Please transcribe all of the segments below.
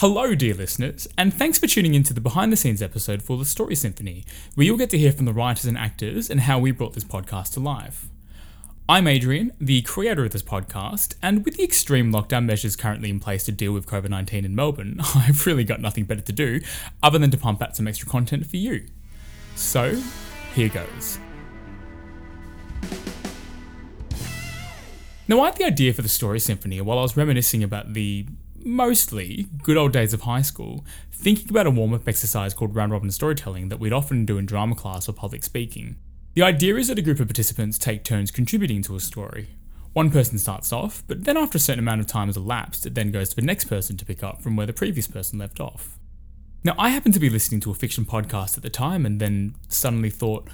Hello, dear listeners, and thanks for tuning in to the behind the scenes episode for The Story Symphony, where you'll get to hear from the writers and actors and how we brought this podcast to life. I'm Adrian, the creator of this podcast, and with the extreme lockdown measures currently in place to deal with COVID 19 in Melbourne, I've really got nothing better to do other than to pump out some extra content for you. So, here goes. Now, I had the idea for the Story Symphony while I was reminiscing about the mostly good old days of high school, thinking about a warm up exercise called round robin storytelling that we'd often do in drama class or public speaking. The idea is that a group of participants take turns contributing to a story. One person starts off, but then after a certain amount of time has elapsed, it then goes to the next person to pick up from where the previous person left off. Now, I happened to be listening to a fiction podcast at the time and then suddenly thought,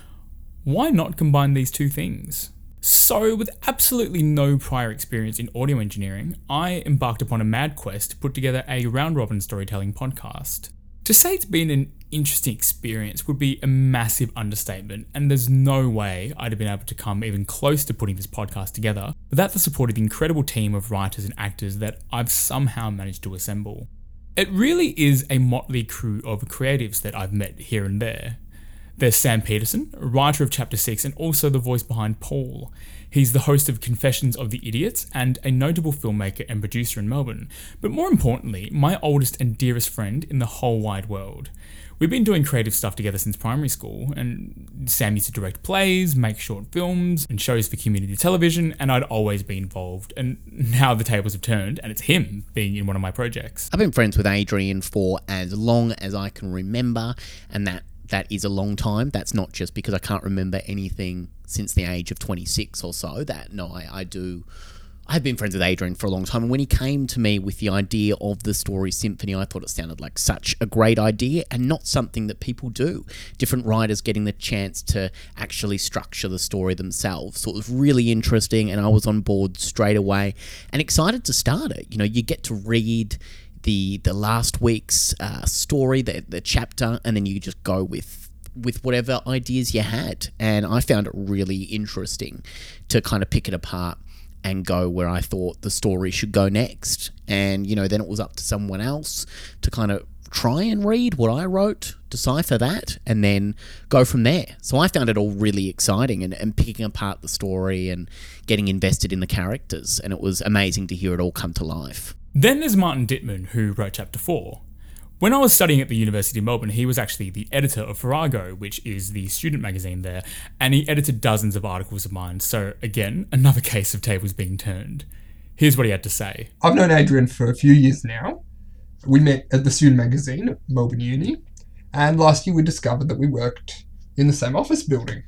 why not combine these two things? So, with absolutely no prior experience in audio engineering, I embarked upon a mad quest to put together a round robin storytelling podcast. To say it's been an interesting experience would be a massive understatement, and there's no way I'd have been able to come even close to putting this podcast together without the support of the incredible team of writers and actors that I've somehow managed to assemble. It really is a motley crew of creatives that I've met here and there, there's Sam Peterson, writer of Chapter 6 and also the voice behind Paul. He's the host of Confessions of the Idiots and a notable filmmaker and producer in Melbourne, but more importantly, my oldest and dearest friend in the whole wide world. We've been doing creative stuff together since primary school, and Sam used to direct plays, make short films, and shows for community television, and I'd always be involved. And now the tables have turned, and it's him being in one of my projects. I've been friends with Adrian for as long as I can remember, and that that is a long time. That's not just because I can't remember anything since the age of 26 or so. That, no, I, I do. I've been friends with Adrian for a long time, and when he came to me with the idea of the story symphony, I thought it sounded like such a great idea and not something that people do. Different writers getting the chance to actually structure the story themselves. So it was really interesting, and I was on board straight away and excited to start it. You know, you get to read the the last week's uh, story, the the chapter, and then you just go with with whatever ideas you had. And I found it really interesting to kind of pick it apart and go where I thought the story should go next. And you know, then it was up to someone else to kind of try and read what I wrote, decipher that, and then go from there. So I found it all really exciting and, and picking apart the story and getting invested in the characters. And it was amazing to hear it all come to life. Then there's Martin Dittman, who wrote Chapter 4. When I was studying at the University of Melbourne, he was actually the editor of Farrago, which is the student magazine there, and he edited dozens of articles of mine. So, again, another case of tables being turned. Here's what he had to say I've known Adrian for a few years now. We met at the student magazine at Melbourne Uni, and last year we discovered that we worked in the same office building.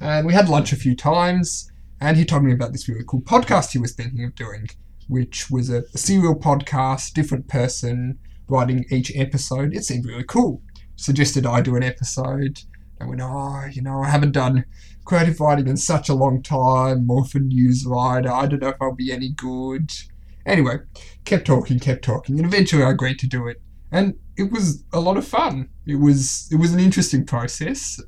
And we had lunch a few times, and he told me about this really cool podcast he was thinking of doing which was a, a serial podcast, different person writing each episode. It seemed really cool. Suggested I do an episode. I went, oh, you know, I haven't done creative writing in such a long time, more for news writer. I don't know if I'll be any good. Anyway, kept talking, kept talking, and eventually I agreed to do it. And it was a lot of fun. It was it was an interesting process,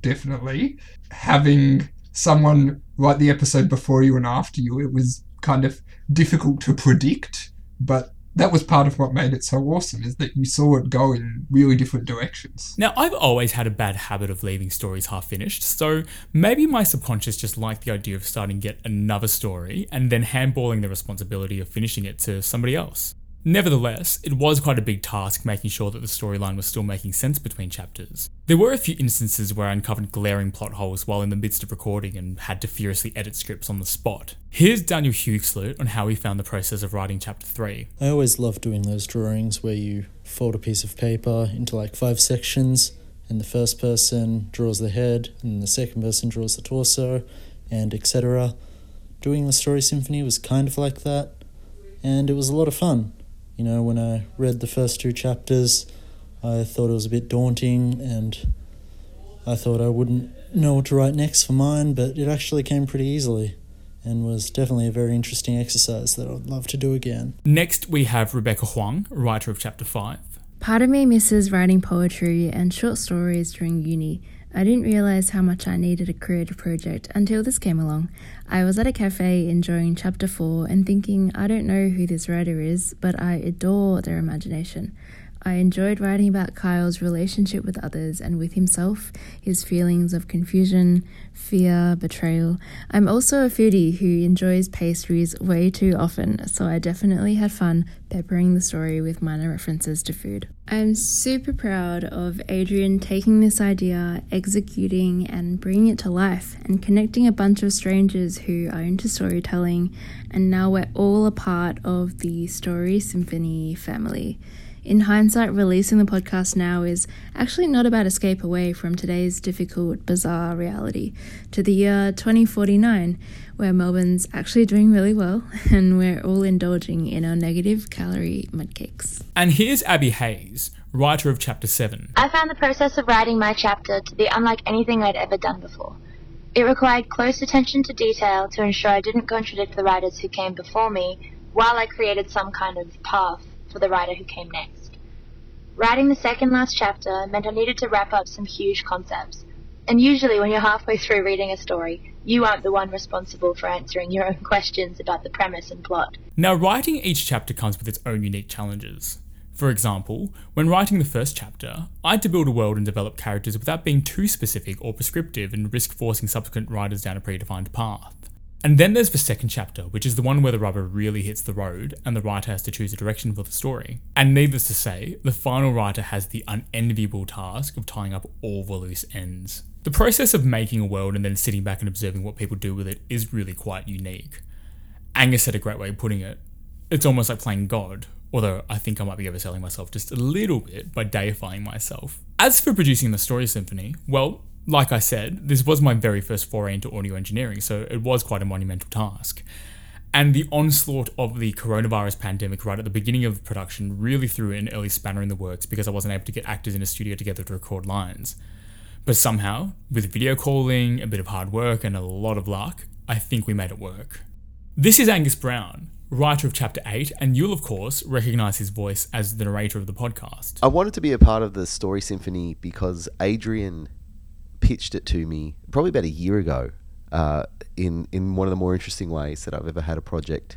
definitely. Having someone write the episode before you and after you, it was kind of difficult to predict, but that was part of what made it so awesome is that you saw it go in really different directions. Now, I've always had a bad habit of leaving stories half finished, so maybe my subconscious just liked the idea of starting yet another story and then handballing the responsibility of finishing it to somebody else. Nevertheless, it was quite a big task making sure that the storyline was still making sense between chapters. There were a few instances where I uncovered glaring plot holes while in the midst of recording and had to furiously edit scripts on the spot. Here's Daniel Huxley on how he found the process of writing chapter 3. I always love doing those drawings where you fold a piece of paper into like five sections and the first person draws the head and the second person draws the torso and etc. Doing the story symphony was kind of like that and it was a lot of fun. You know, when I read the first two chapters, I thought it was a bit daunting and I thought I wouldn't know what to write next for mine, but it actually came pretty easily and was definitely a very interesting exercise that I'd love to do again. Next, we have Rebecca Huang, writer of Chapter 5. Part of me misses writing poetry and short stories during uni, I didn't realize how much I needed a creative project until this came along. I was at a cafe enjoying chapter 4 and thinking, I don't know who this writer is, but I adore their imagination. I enjoyed writing about Kyle's relationship with others and with himself, his feelings of confusion, fear, betrayal. I'm also a foodie who enjoys pastries way too often, so I definitely had fun peppering the story with minor references to food. I'm super proud of Adrian taking this idea, executing, and bringing it to life, and connecting a bunch of strangers who are into storytelling, and now we're all a part of the Story Symphony family. In hindsight, releasing the podcast now is actually not about escape away from today's difficult, bizarre reality to the year 2049, where Melbourne's actually doing really well and we're all indulging in our negative calorie mudcakes. And here's Abby Hayes, writer of Chapter 7. I found the process of writing my chapter to be unlike anything I'd ever done before. It required close attention to detail to ensure I didn't contradict the writers who came before me while I created some kind of path for the writer who came next. Writing the second last chapter meant I needed to wrap up some huge concepts. And usually, when you're halfway through reading a story, you aren't the one responsible for answering your own questions about the premise and plot. Now, writing each chapter comes with its own unique challenges. For example, when writing the first chapter, I had to build a world and develop characters without being too specific or prescriptive and risk forcing subsequent writers down a predefined path. And then there's the second chapter, which is the one where the rubber really hits the road and the writer has to choose a direction for the story. And needless to say, the final writer has the unenviable task of tying up all the loose ends. The process of making a world and then sitting back and observing what people do with it is really quite unique. Angus had a great way of putting it. It's almost like playing God, although I think I might be overselling myself just a little bit by deifying myself. As for producing the Story Symphony, well, like I said, this was my very first foray into audio engineering, so it was quite a monumental task. And the onslaught of the coronavirus pandemic right at the beginning of production really threw an early spanner in the works because I wasn't able to get actors in a studio together to record lines. But somehow, with video calling, a bit of hard work, and a lot of luck, I think we made it work. This is Angus Brown, writer of Chapter 8, and you'll, of course, recognise his voice as the narrator of the podcast. I wanted to be a part of the Story Symphony because Adrian pitched it to me probably about a year ago uh, in in one of the more interesting ways that I've ever had a project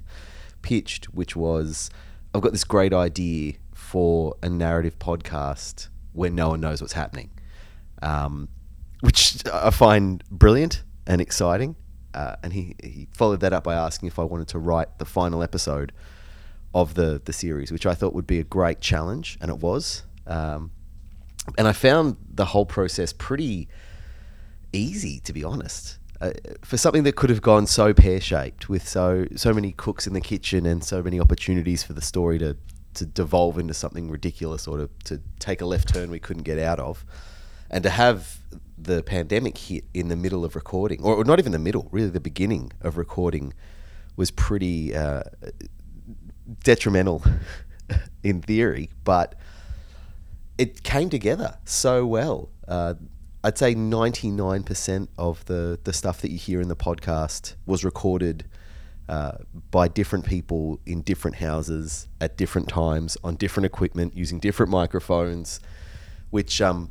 pitched, which was I've got this great idea for a narrative podcast where no one knows what's happening, um, which I find brilliant and exciting. Uh, and he, he followed that up by asking if I wanted to write the final episode of the the series, which I thought would be a great challenge, and it was. Um, and I found the whole process pretty easy, to be honest. Uh, for something that could have gone so pear shaped, with so so many cooks in the kitchen and so many opportunities for the story to to devolve into something ridiculous or to, to take a left turn we couldn't get out of, and to have the pandemic hit in the middle of recording, or, or not even the middle, really the beginning of recording, was pretty uh, detrimental in theory, but it came together so well. Uh, I'd say 99% of the, the stuff that you hear in the podcast was recorded uh, by different people in different houses at different times on different equipment using different microphones, which, um,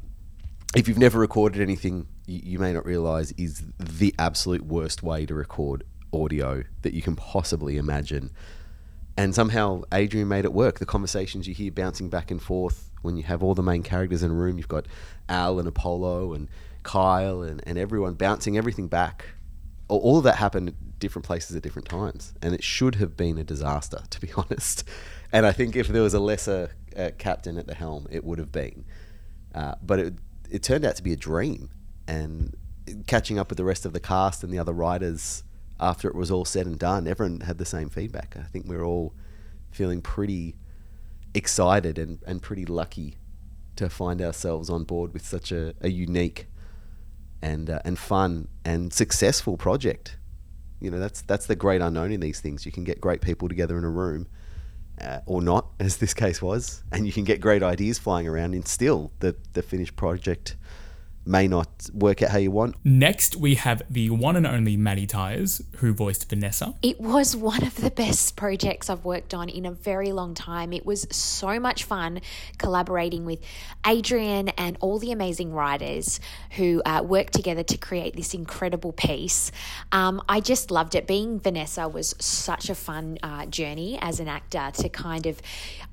if you've never recorded anything, you, you may not realize is the absolute worst way to record audio that you can possibly imagine. And somehow Adrian made it work. The conversations you hear bouncing back and forth when you have all the main characters in a room, you've got Al and Apollo and Kyle and, and everyone bouncing everything back. All, all of that happened at different places at different times. And it should have been a disaster, to be honest. And I think if there was a lesser uh, captain at the helm, it would have been. Uh, but it, it turned out to be a dream. And catching up with the rest of the cast and the other writers after it was all said and done, everyone had the same feedback. I think we are all feeling pretty excited and, and pretty lucky to find ourselves on board with such a, a unique and uh, and fun and successful project. You know, that's that's the great unknown in these things. You can get great people together in a room, uh, or not, as this case was, and you can get great ideas flying around, and still the the finished project may not work out how you want. Next, we have the one and only Maddie Tyres, who voiced Vanessa. It was one of the best projects I've worked on in a very long time. It was so much fun collaborating with Adrian and all the amazing writers who uh, worked together to create this incredible piece. Um, I just loved it. Being Vanessa was such a fun uh, journey as an actor to kind of,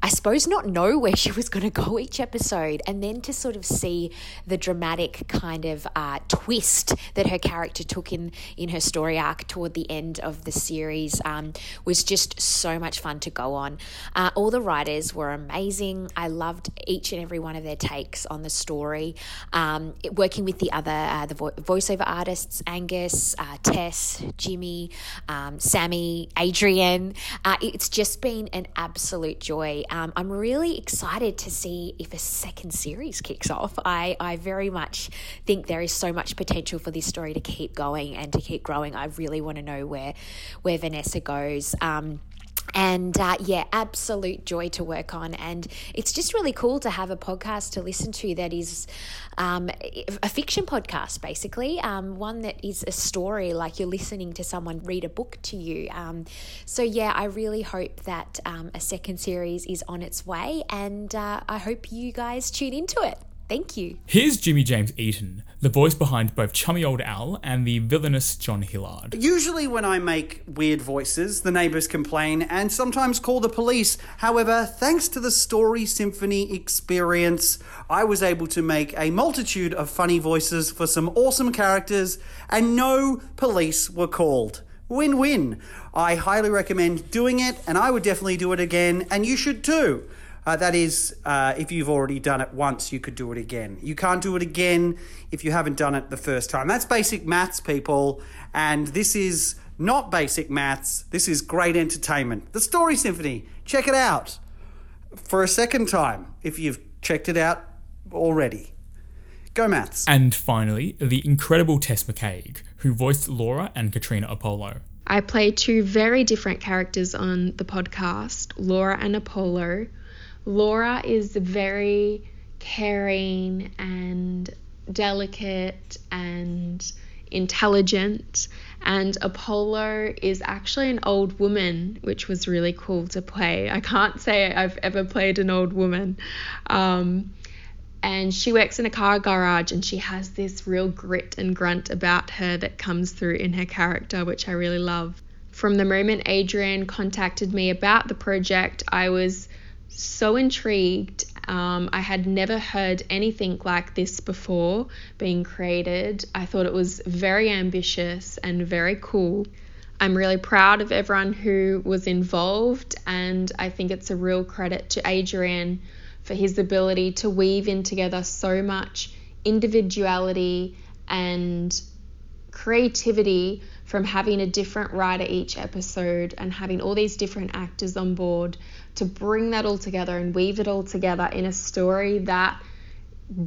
I suppose, not know where she was going to go each episode and then to sort of see the dramatic kind of uh, twist that her character took in in her story arc toward the end of the series um, was just so much fun to go on. Uh, all the writers were amazing. I loved each and every one of their takes on the story. Um, it, working with the other uh, the vo- voiceover artists, Angus, uh, Tess, Jimmy, um, Sammy, Adrian. Uh, it's just been an absolute joy. Um, I'm really excited to see if a second series kicks off. I, I very much think there is so much potential for this story to keep going and to keep growing. I really want to know where where Vanessa goes. Um, and uh, yeah, absolute joy to work on. And it's just really cool to have a podcast to listen to that is um, a fiction podcast, basically, um, one that is a story like you're listening to someone read a book to you. Um, so yeah, I really hope that um, a second series is on its way, and uh, I hope you guys tune into it. Thank you. Here's Jimmy James Eaton, the voice behind both Chummy Old Al and the villainous John Hillard. Usually, when I make weird voices, the neighbours complain and sometimes call the police. However, thanks to the Story Symphony experience, I was able to make a multitude of funny voices for some awesome characters, and no police were called. Win win. I highly recommend doing it, and I would definitely do it again, and you should too. Uh, that is, uh, if you've already done it once, you could do it again. You can't do it again if you haven't done it the first time. That's basic maths, people. And this is not basic maths. This is great entertainment. The Story Symphony. Check it out for a second time if you've checked it out already. Go maths. And finally, the incredible Tess McCaig, who voiced Laura and Katrina Apollo. I play two very different characters on the podcast Laura and Apollo. Laura is very caring and delicate and intelligent, and Apollo is actually an old woman, which was really cool to play. I can't say I've ever played an old woman. Um, and she works in a car garage and she has this real grit and grunt about her that comes through in her character, which I really love. From the moment Adrian contacted me about the project, I was so intrigued. Um, I had never heard anything like this before being created. I thought it was very ambitious and very cool. I'm really proud of everyone who was involved, and I think it's a real credit to Adrian for his ability to weave in together so much individuality and creativity from having a different writer each episode and having all these different actors on board to bring that all together and weave it all together in a story that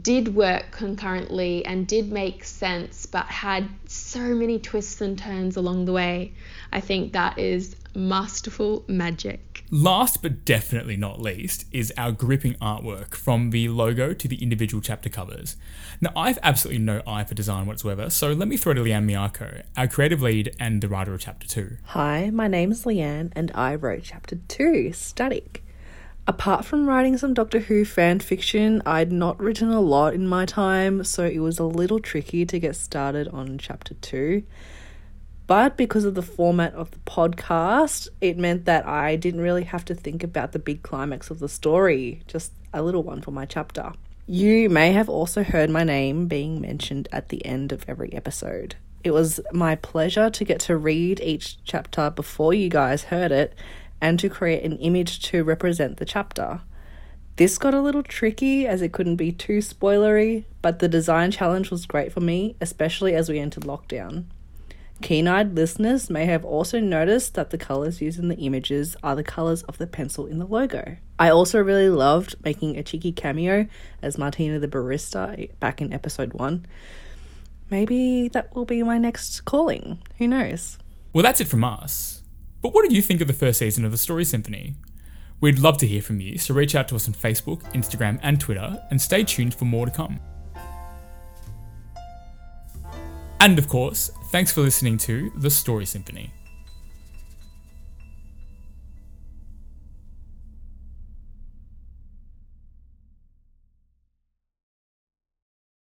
did work concurrently and did make sense but had so many twists and turns along the way. I think that is masterful magic. Last but definitely not least is our gripping artwork from the logo to the individual chapter covers. Now, I've absolutely no eye for design whatsoever, so let me throw to Leanne Miyako, our creative lead and the writer of chapter 2. Hi, my name is Leanne and I wrote chapter 2, Static. Apart from writing some Doctor Who fan fiction, I'd not written a lot in my time, so it was a little tricky to get started on chapter 2. But because of the format of the podcast, it meant that I didn't really have to think about the big climax of the story, just a little one for my chapter. You may have also heard my name being mentioned at the end of every episode. It was my pleasure to get to read each chapter before you guys heard it and to create an image to represent the chapter. This got a little tricky as it couldn't be too spoilery, but the design challenge was great for me, especially as we entered lockdown. Keen eyed listeners may have also noticed that the colours used in the images are the colours of the pencil in the logo. I also really loved making a cheeky cameo as Martina the barista back in episode 1. Maybe that will be my next calling. Who knows? Well, that's it from us. But what did you think of the first season of the Story Symphony? We'd love to hear from you, so reach out to us on Facebook, Instagram, and Twitter, and stay tuned for more to come. And of course, thanks for listening to The Story Symphony.